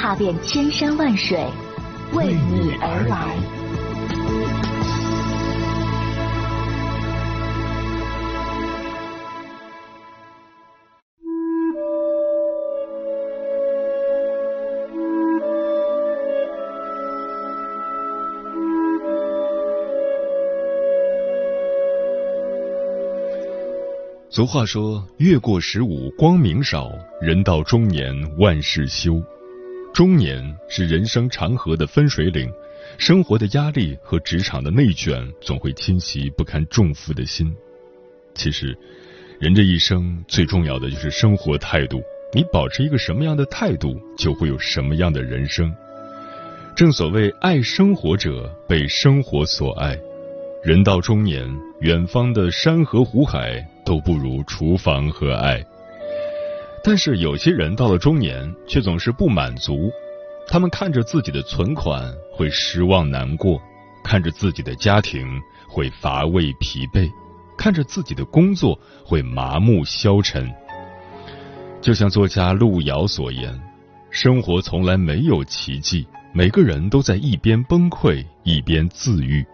踏遍千山万水，为你而来。俗话说：“月过十五，光明少；人到中年，万事休。”中年是人生长河的分水岭，生活的压力和职场的内卷总会侵袭不堪重负的心。其实，人这一生最重要的就是生活态度。你保持一个什么样的态度，就会有什么样的人生。正所谓，爱生活者被生活所爱。人到中年，远方的山河湖海都不如厨房和爱。但是有些人到了中年，却总是不满足。他们看着自己的存款会失望难过，看着自己的家庭会乏味疲惫，看着自己的工作会麻木消沉。就像作家路遥所言：“生活从来没有奇迹，每个人都在一边崩溃一边自愈。”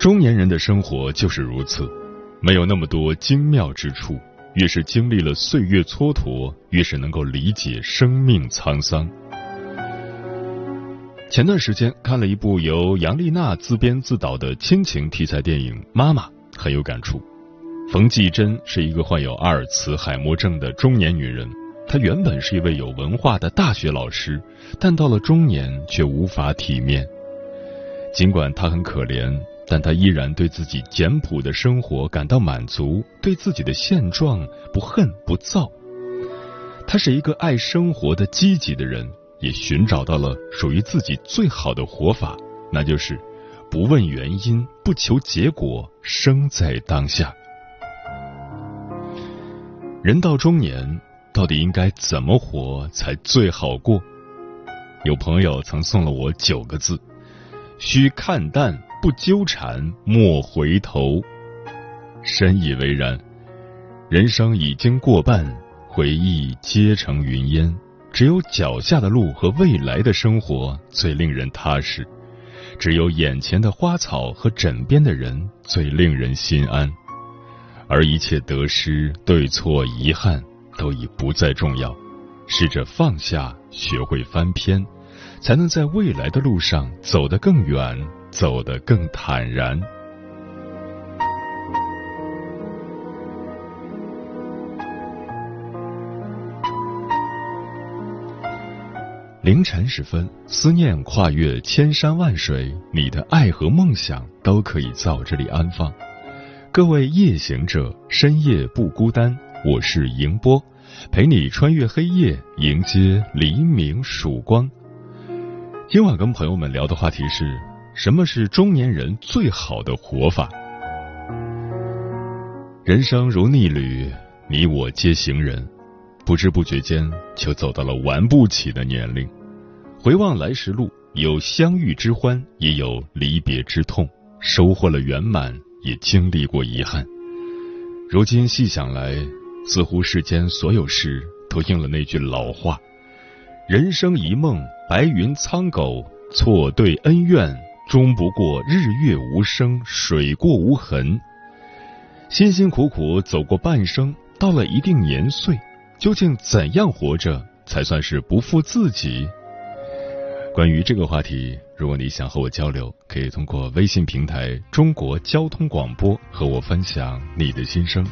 中年人的生活就是如此，没有那么多精妙之处。越是经历了岁月蹉跎，越是能够理解生命沧桑。前段时间看了一部由杨丽娜自编自导的亲情题材电影《妈妈》，很有感触。冯继珍是一个患有阿尔茨海默症的中年女人，她原本是一位有文化的大学老师，但到了中年却无法体面。尽管她很可怜。但他依然对自己简朴的生活感到满足，对自己的现状不恨不躁。他是一个爱生活的积极的人，也寻找到了属于自己最好的活法，那就是不问原因，不求结果，生在当下。人到中年，到底应该怎么活才最好过？有朋友曾送了我九个字：需看淡。不纠缠，莫回头，深以为然。人生已经过半，回忆皆成云烟。只有脚下的路和未来的生活最令人踏实，只有眼前的花草和枕边的人最令人心安。而一切得失、对错、遗憾都已不再重要。试着放下，学会翻篇，才能在未来的路上走得更远。走得更坦然。凌晨时分，思念跨越千山万水，你的爱和梦想都可以在这里安放。各位夜行者，深夜不孤单，我是迎波，陪你穿越黑夜，迎接黎明曙光。今晚跟朋友们聊的话题是。什么是中年人最好的活法？人生如逆旅，你我皆行人，不知不觉间就走到了玩不起的年龄。回望来时路，有相遇之欢，也有离别之痛，收获了圆满，也经历过遗憾。如今细想来，似乎世间所有事都应了那句老话：人生一梦，白云苍狗，错对恩怨。终不过日月无声，水过无痕。辛辛苦苦走过半生，到了一定年岁，究竟怎样活着才算是不负自己？关于这个话题，如果你想和我交流，可以通过微信平台“中国交通广播”和我分享你的心声。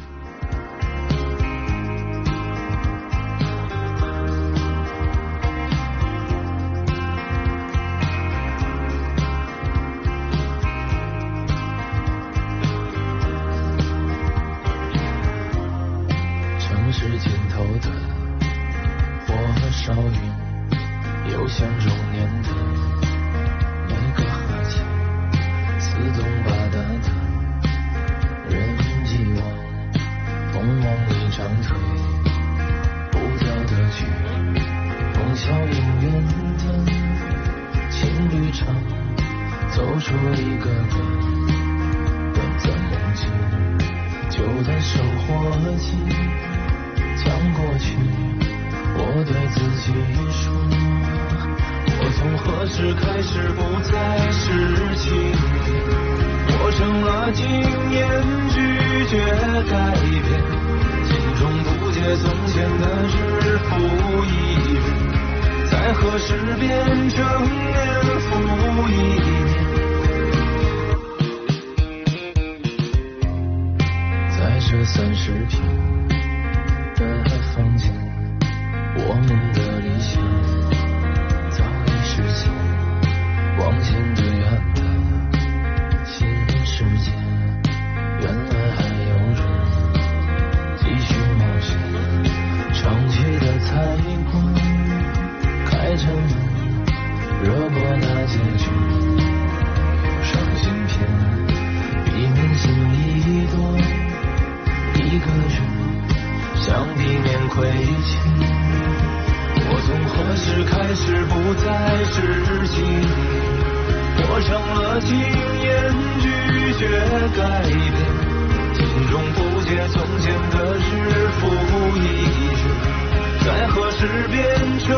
这三十平的房间。我们的理想早已实现，光鲜对岸的新世界，原来还有人继续冒险。常去的菜馆开着门，热播那结局，个人，想避免亏欠。我从何时开始不再是情？我成了经验，拒绝改变，心中不解从前的日复一日，在何时变成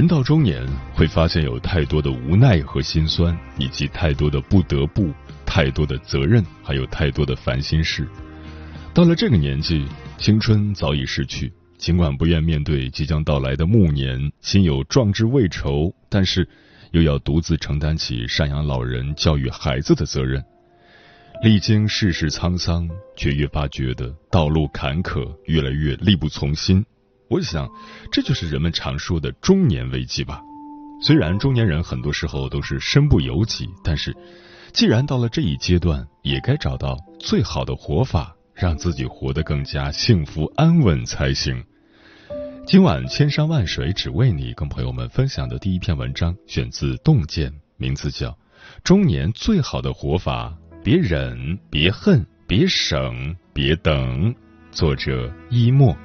人到中年，会发现有太多的无奈和心酸，以及太多的不得不，太多的责任，还有太多的烦心事。到了这个年纪，青春早已逝去，尽管不愿面对即将到来的暮年，心有壮志未酬，但是又要独自承担起赡养老人、教育孩子的责任。历经世事沧桑，却越发觉得道路坎坷，越来越力不从心。我想，这就是人们常说的中年危机吧。虽然中年人很多时候都是身不由己，但是既然到了这一阶段，也该找到最好的活法，让自己活得更加幸福安稳才行。今晚千山万水只为你，跟朋友们分享的第一篇文章选自《洞见》，名字叫《中年最好的活法》，别忍，别恨，别省，别等。作者：一墨。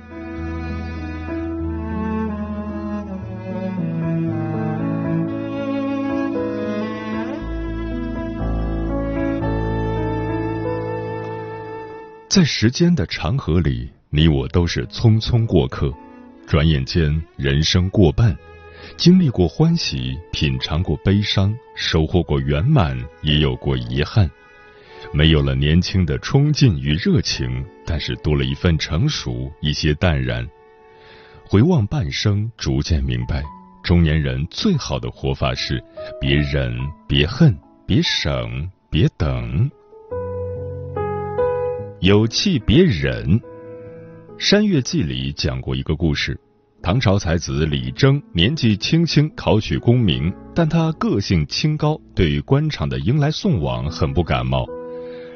在时间的长河里，你我都是匆匆过客。转眼间，人生过半，经历过欢喜，品尝过悲伤，收获过圆满，也有过遗憾。没有了年轻的冲劲与热情，但是多了一份成熟，一些淡然。回望半生，逐渐明白，中年人最好的活法是：别忍，别恨，别省，别等。有气别忍，《山月记》里讲过一个故事：唐朝才子李征年纪轻轻考取功名，但他个性清高，对官场的迎来送往很不感冒。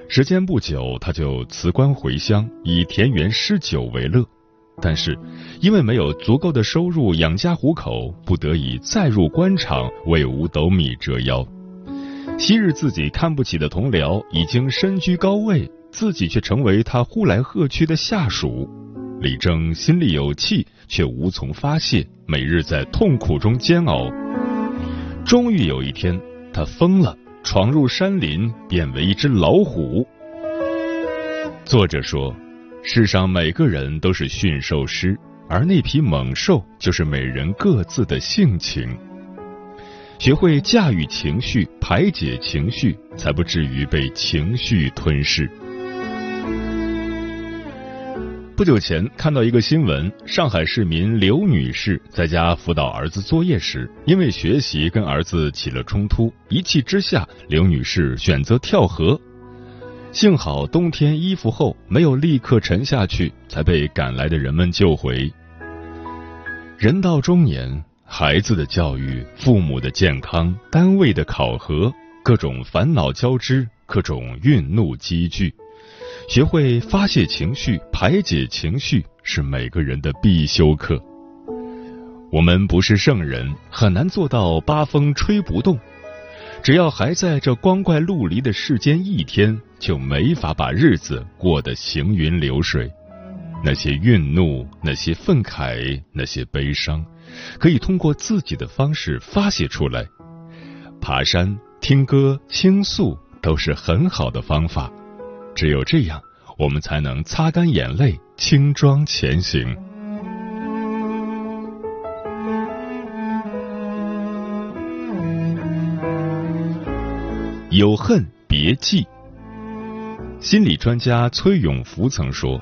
时间不久，他就辞官回乡，以田园诗酒为乐。但是因为没有足够的收入养家糊口，不得已再入官场为五斗米折腰。昔日自己看不起的同僚，已经身居高位。自己却成为他呼来喝去的下属，李征心里有气，却无从发泄，每日在痛苦中煎熬。终于有一天，他疯了，闯入山林，变为一只老虎。作者说，世上每个人都是驯兽师，而那匹猛兽就是每人各自的性情。学会驾驭情绪，排解情绪，才不至于被情绪吞噬。不久前看到一个新闻，上海市民刘女士在家辅导儿子作业时，因为学习跟儿子起了冲突，一气之下，刘女士选择跳河。幸好冬天衣服厚，没有立刻沉下去，才被赶来的人们救回。人到中年，孩子的教育、父母的健康、单位的考核，各种烦恼交织，各种愠怒积聚。学会发泄情绪、排解情绪是每个人的必修课。我们不是圣人，很难做到八风吹不动。只要还在这光怪陆离的世间一天，就没法把日子过得行云流水。那些愠怒，那些愤慨，那些悲伤，可以通过自己的方式发泄出来。爬山、听歌、倾诉都是很好的方法。只有这样，我们才能擦干眼泪，轻装前行。有恨别记。心理专家崔永福曾说，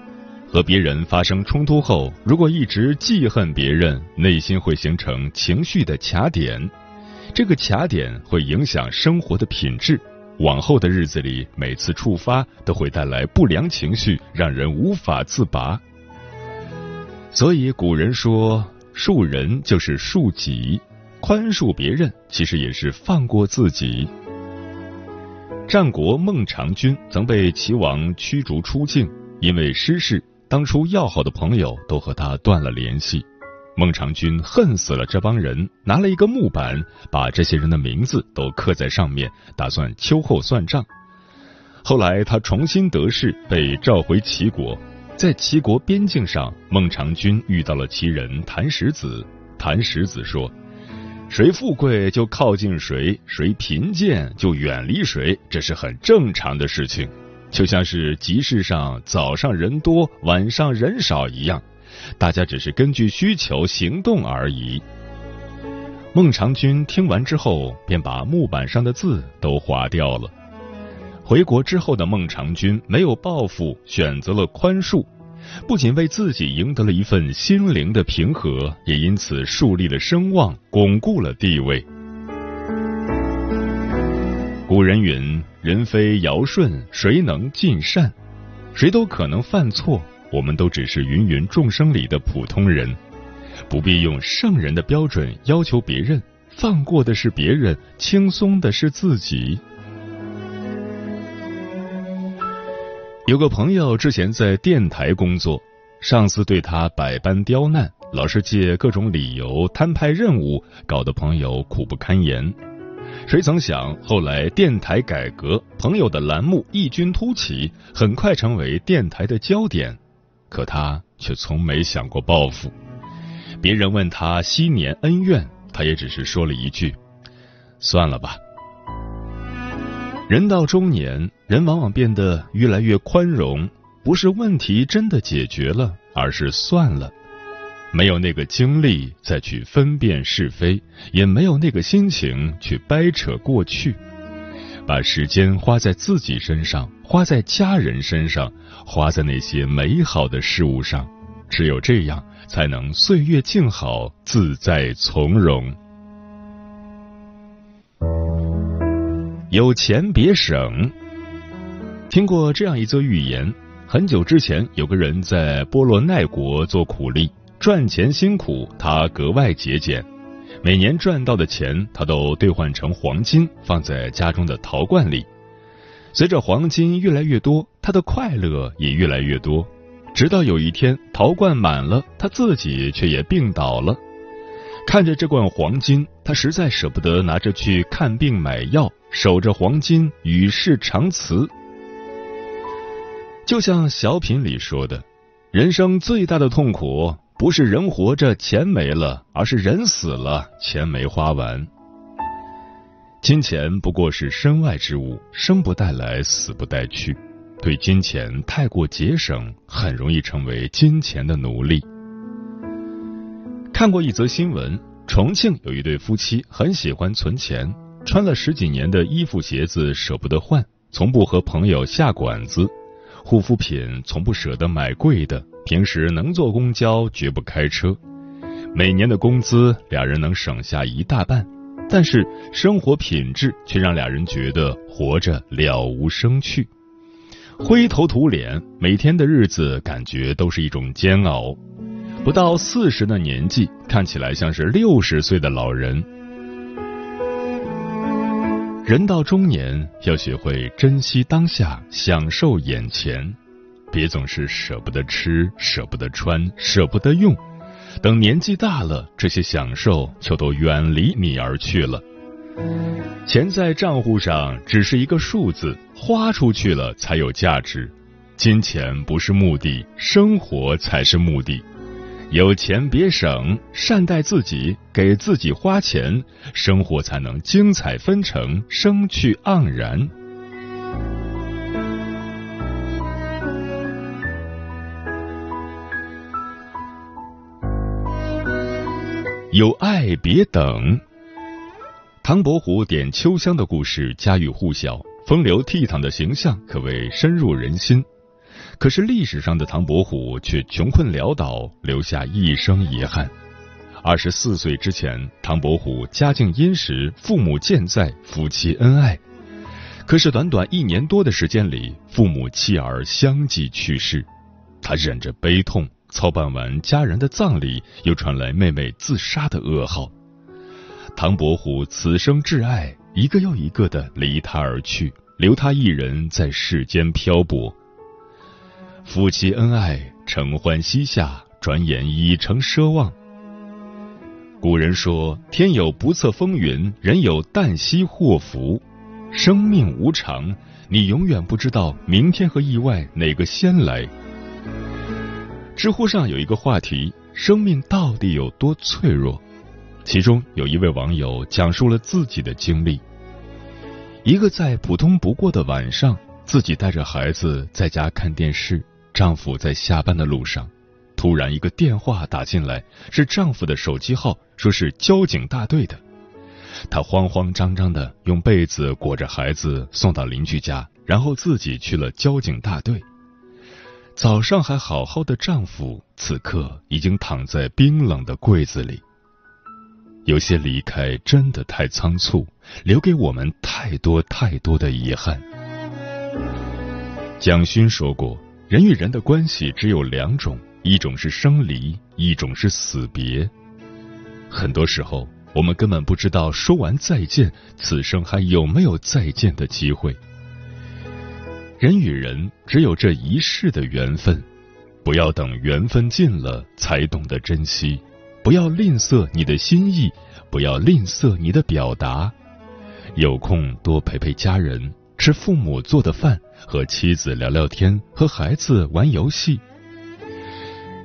和别人发生冲突后，如果一直记恨别人，内心会形成情绪的卡点，这个卡点会影响生活的品质。往后的日子里，每次触发都会带来不良情绪，让人无法自拔。所以古人说：“恕人就是恕己，宽恕别人其实也是放过自己。”战国孟尝君曾被齐王驱逐出境，因为失势，当初要好的朋友都和他断了联系。孟尝君恨死了这帮人，拿了一个木板，把这些人的名字都刻在上面，打算秋后算账。后来他重新得势，被召回齐国，在齐国边境上，孟尝君遇到了齐人谭石子。谭石子说：“谁富贵就靠近谁，谁贫贱就远离谁，这是很正常的事情，就像是集市上早上人多，晚上人少一样。”大家只是根据需求行动而已。孟尝君听完之后，便把木板上的字都划掉了。回国之后的孟尝君没有报复，选择了宽恕，不仅为自己赢得了一份心灵的平和，也因此树立了声望，巩固了地位。古人云：“人非尧舜，谁能尽善？谁都可能犯错。”我们都只是芸芸众生里的普通人，不必用圣人的标准要求别人。放过的是别人，轻松的是自己。有个朋友之前在电台工作，上司对他百般刁难，老是借各种理由摊派任务，搞得朋友苦不堪言。谁曾想，后来电台改革，朋友的栏目异军突起，很快成为电台的焦点。可他却从没想过报复。别人问他昔年恩怨，他也只是说了一句：“算了吧。”人到中年，人往往变得越来越宽容，不是问题真的解决了，而是算了。没有那个精力再去分辨是非，也没有那个心情去掰扯过去。把时间花在自己身上，花在家人身上，花在那些美好的事物上，只有这样，才能岁月静好，自在从容。有钱别省。听过这样一则寓言：很久之前，有个人在波罗奈国做苦力，赚钱辛苦，他格外节俭。每年赚到的钱，他都兑换成黄金，放在家中的陶罐里。随着黄金越来越多，他的快乐也越来越多。直到有一天，陶罐满了，他自己却也病倒了。看着这罐黄金，他实在舍不得拿着去看病买药，守着黄金与世长辞。就像小品里说的，人生最大的痛苦。不是人活着钱没了，而是人死了钱没花完。金钱不过是身外之物，生不带来，死不带去。对金钱太过节省，很容易成为金钱的奴隶。看过一则新闻，重庆有一对夫妻很喜欢存钱，穿了十几年的衣服鞋子舍不得换，从不和朋友下馆子，护肤品从不舍得买贵的，平时能坐公交绝不开车。每年的工资，俩人能省下一大半，但是生活品质却让俩人觉得活着了无生趣，灰头土脸，每天的日子感觉都是一种煎熬。不到四十的年纪，看起来像是六十岁的老人。人到中年，要学会珍惜当下，享受眼前，别总是舍不得吃、舍不得穿、舍不得用。等年纪大了，这些享受就都远离你而去了。钱在账户上只是一个数字，花出去了才有价值。金钱不是目的，生活才是目的。有钱别省，善待自己，给自己花钱，生活才能精彩纷呈，生趣盎然。有爱别等。唐伯虎点秋香的故事家喻户晓，风流倜傥的形象可谓深入人心。可是历史上的唐伯虎却穷困潦倒，留下一生遗憾。二十四岁之前，唐伯虎家境殷实，父母健在，夫妻恩爱。可是短短一年多的时间里，父母妻儿相继去世，他忍着悲痛。操办完家人的葬礼，又传来妹妹自杀的噩耗。唐伯虎此生挚爱一个又一个的离他而去，留他一人在世间漂泊。夫妻恩爱，承欢膝下，转眼已成奢望。古人说：“天有不测风云，人有旦夕祸福。”生命无常，你永远不知道明天和意外哪个先来。知乎上有一个话题：生命到底有多脆弱？其中有一位网友讲述了自己的经历：一个再普通不过的晚上，自己带着孩子在家看电视，丈夫在下班的路上，突然一个电话打进来，是丈夫的手机号，说是交警大队的。她慌慌张张的用被子裹着孩子送到邻居家，然后自己去了交警大队。早上还好好的丈夫，此刻已经躺在冰冷的柜子里。有些离开真的太仓促，留给我们太多太多的遗憾。蒋勋说过，人与人的关系只有两种，一种是生离，一种是死别。很多时候，我们根本不知道说完再见，此生还有没有再见的机会。人与人只有这一世的缘分，不要等缘分尽了才懂得珍惜，不要吝啬你的心意，不要吝啬你的表达。有空多陪陪家人，吃父母做的饭，和妻子聊聊天，和孩子玩游戏。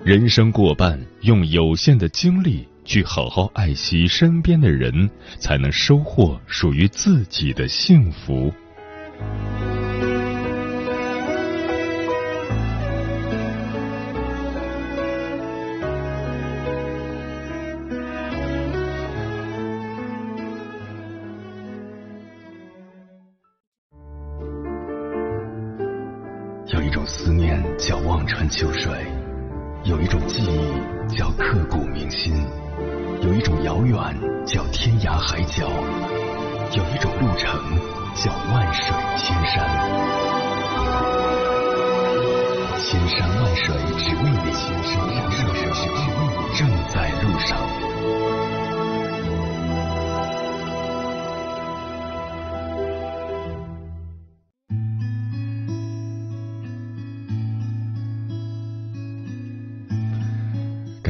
人生过半，用有限的精力去好好爱惜身边的人，才能收获属于自己的幸福。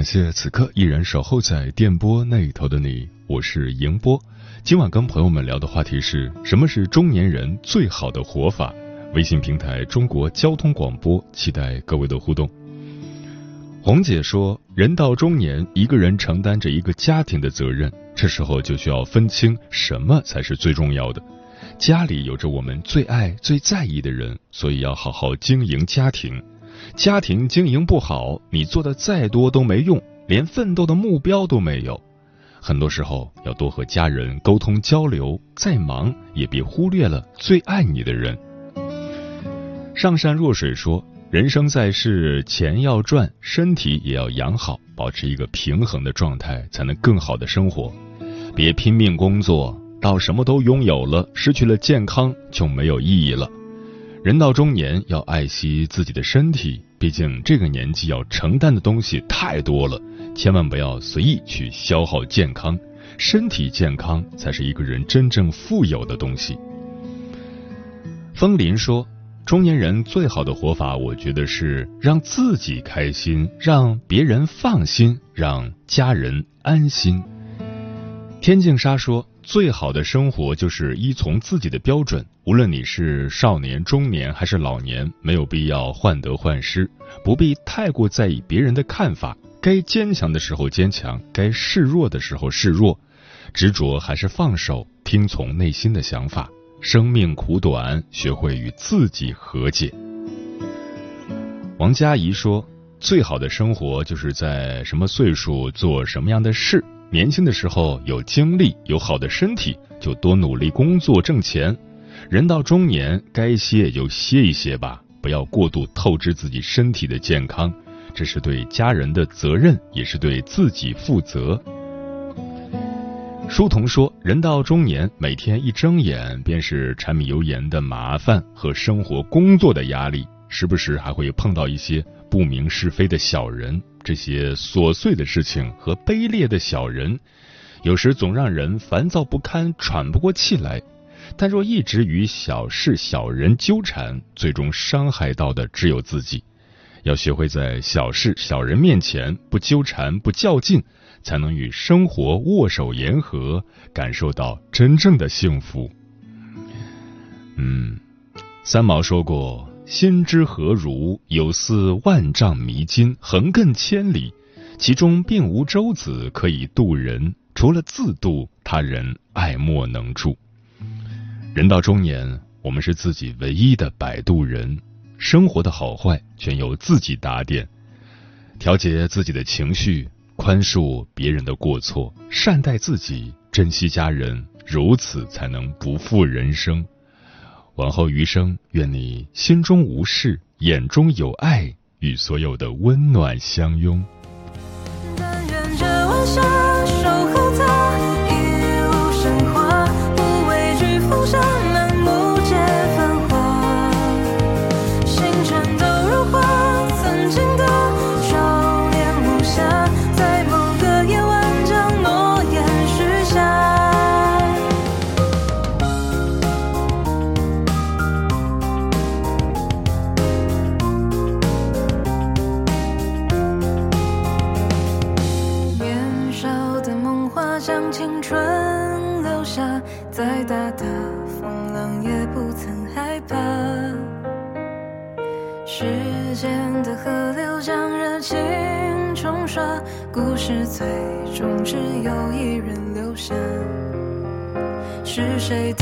感谢此刻依然守候在电波那头的你，我是迎波。今晚跟朋友们聊的话题是什么是中年人最好的活法？微信平台中国交通广播，期待各位的互动。红姐说，人到中年，一个人承担着一个家庭的责任，这时候就需要分清什么才是最重要的。家里有着我们最爱、最在意的人，所以要好好经营家庭。家庭经营不好，你做的再多都没用，连奋斗的目标都没有。很多时候要多和家人沟通交流，再忙也别忽略了最爱你的人。上善若水说：“人生在世，钱要赚，身体也要养好，保持一个平衡的状态，才能更好的生活。别拼命工作，到什么都拥有了，失去了健康就没有意义了。人到中年，要爱惜自己的身体，毕竟这个年纪要承担的东西太多了。”千万不要随意去消耗健康，身体健康才是一个人真正富有的东西。风林说：“中年人最好的活法，我觉得是让自己开心，让别人放心，让家人安心。”天净沙说：“最好的生活就是依从自己的标准，无论你是少年、中年还是老年，没有必要患得患失，不必太过在意别人的看法。”该坚强的时候坚强，该示弱的时候示弱，执着还是放手，听从内心的想法。生命苦短，学会与自己和解。王佳怡说：“最好的生活就是在什么岁数做什么样的事。年轻的时候有精力，有好的身体，就多努力工作挣钱。人到中年，该歇也就歇一歇吧，不要过度透支自己身体的健康。”这是对家人的责任，也是对自己负责。书童说：“人到中年，每天一睁眼便是柴米油盐的麻烦和生活工作的压力，时不时还会碰到一些不明是非的小人。这些琐碎的事情和卑劣的小人，有时总让人烦躁不堪、喘不过气来。但若一直与小事小人纠缠，最终伤害到的只有自己。”要学会在小事小人面前不纠缠不较劲，才能与生活握手言和，感受到真正的幸福。嗯，三毛说过：“心之何如？有似万丈迷津，横亘千里，其中并无舟子可以渡人，除了自渡，他人爱莫能助。”人到中年，我们是自己唯一的摆渡人。生活的好坏全由自己打点，调节自己的情绪，宽恕别人的过错，善待自己，珍惜家人，如此才能不负人生。往后余生，愿你心中无事，眼中有爱，与所有的温暖相拥。是最终只有一人留下，是谁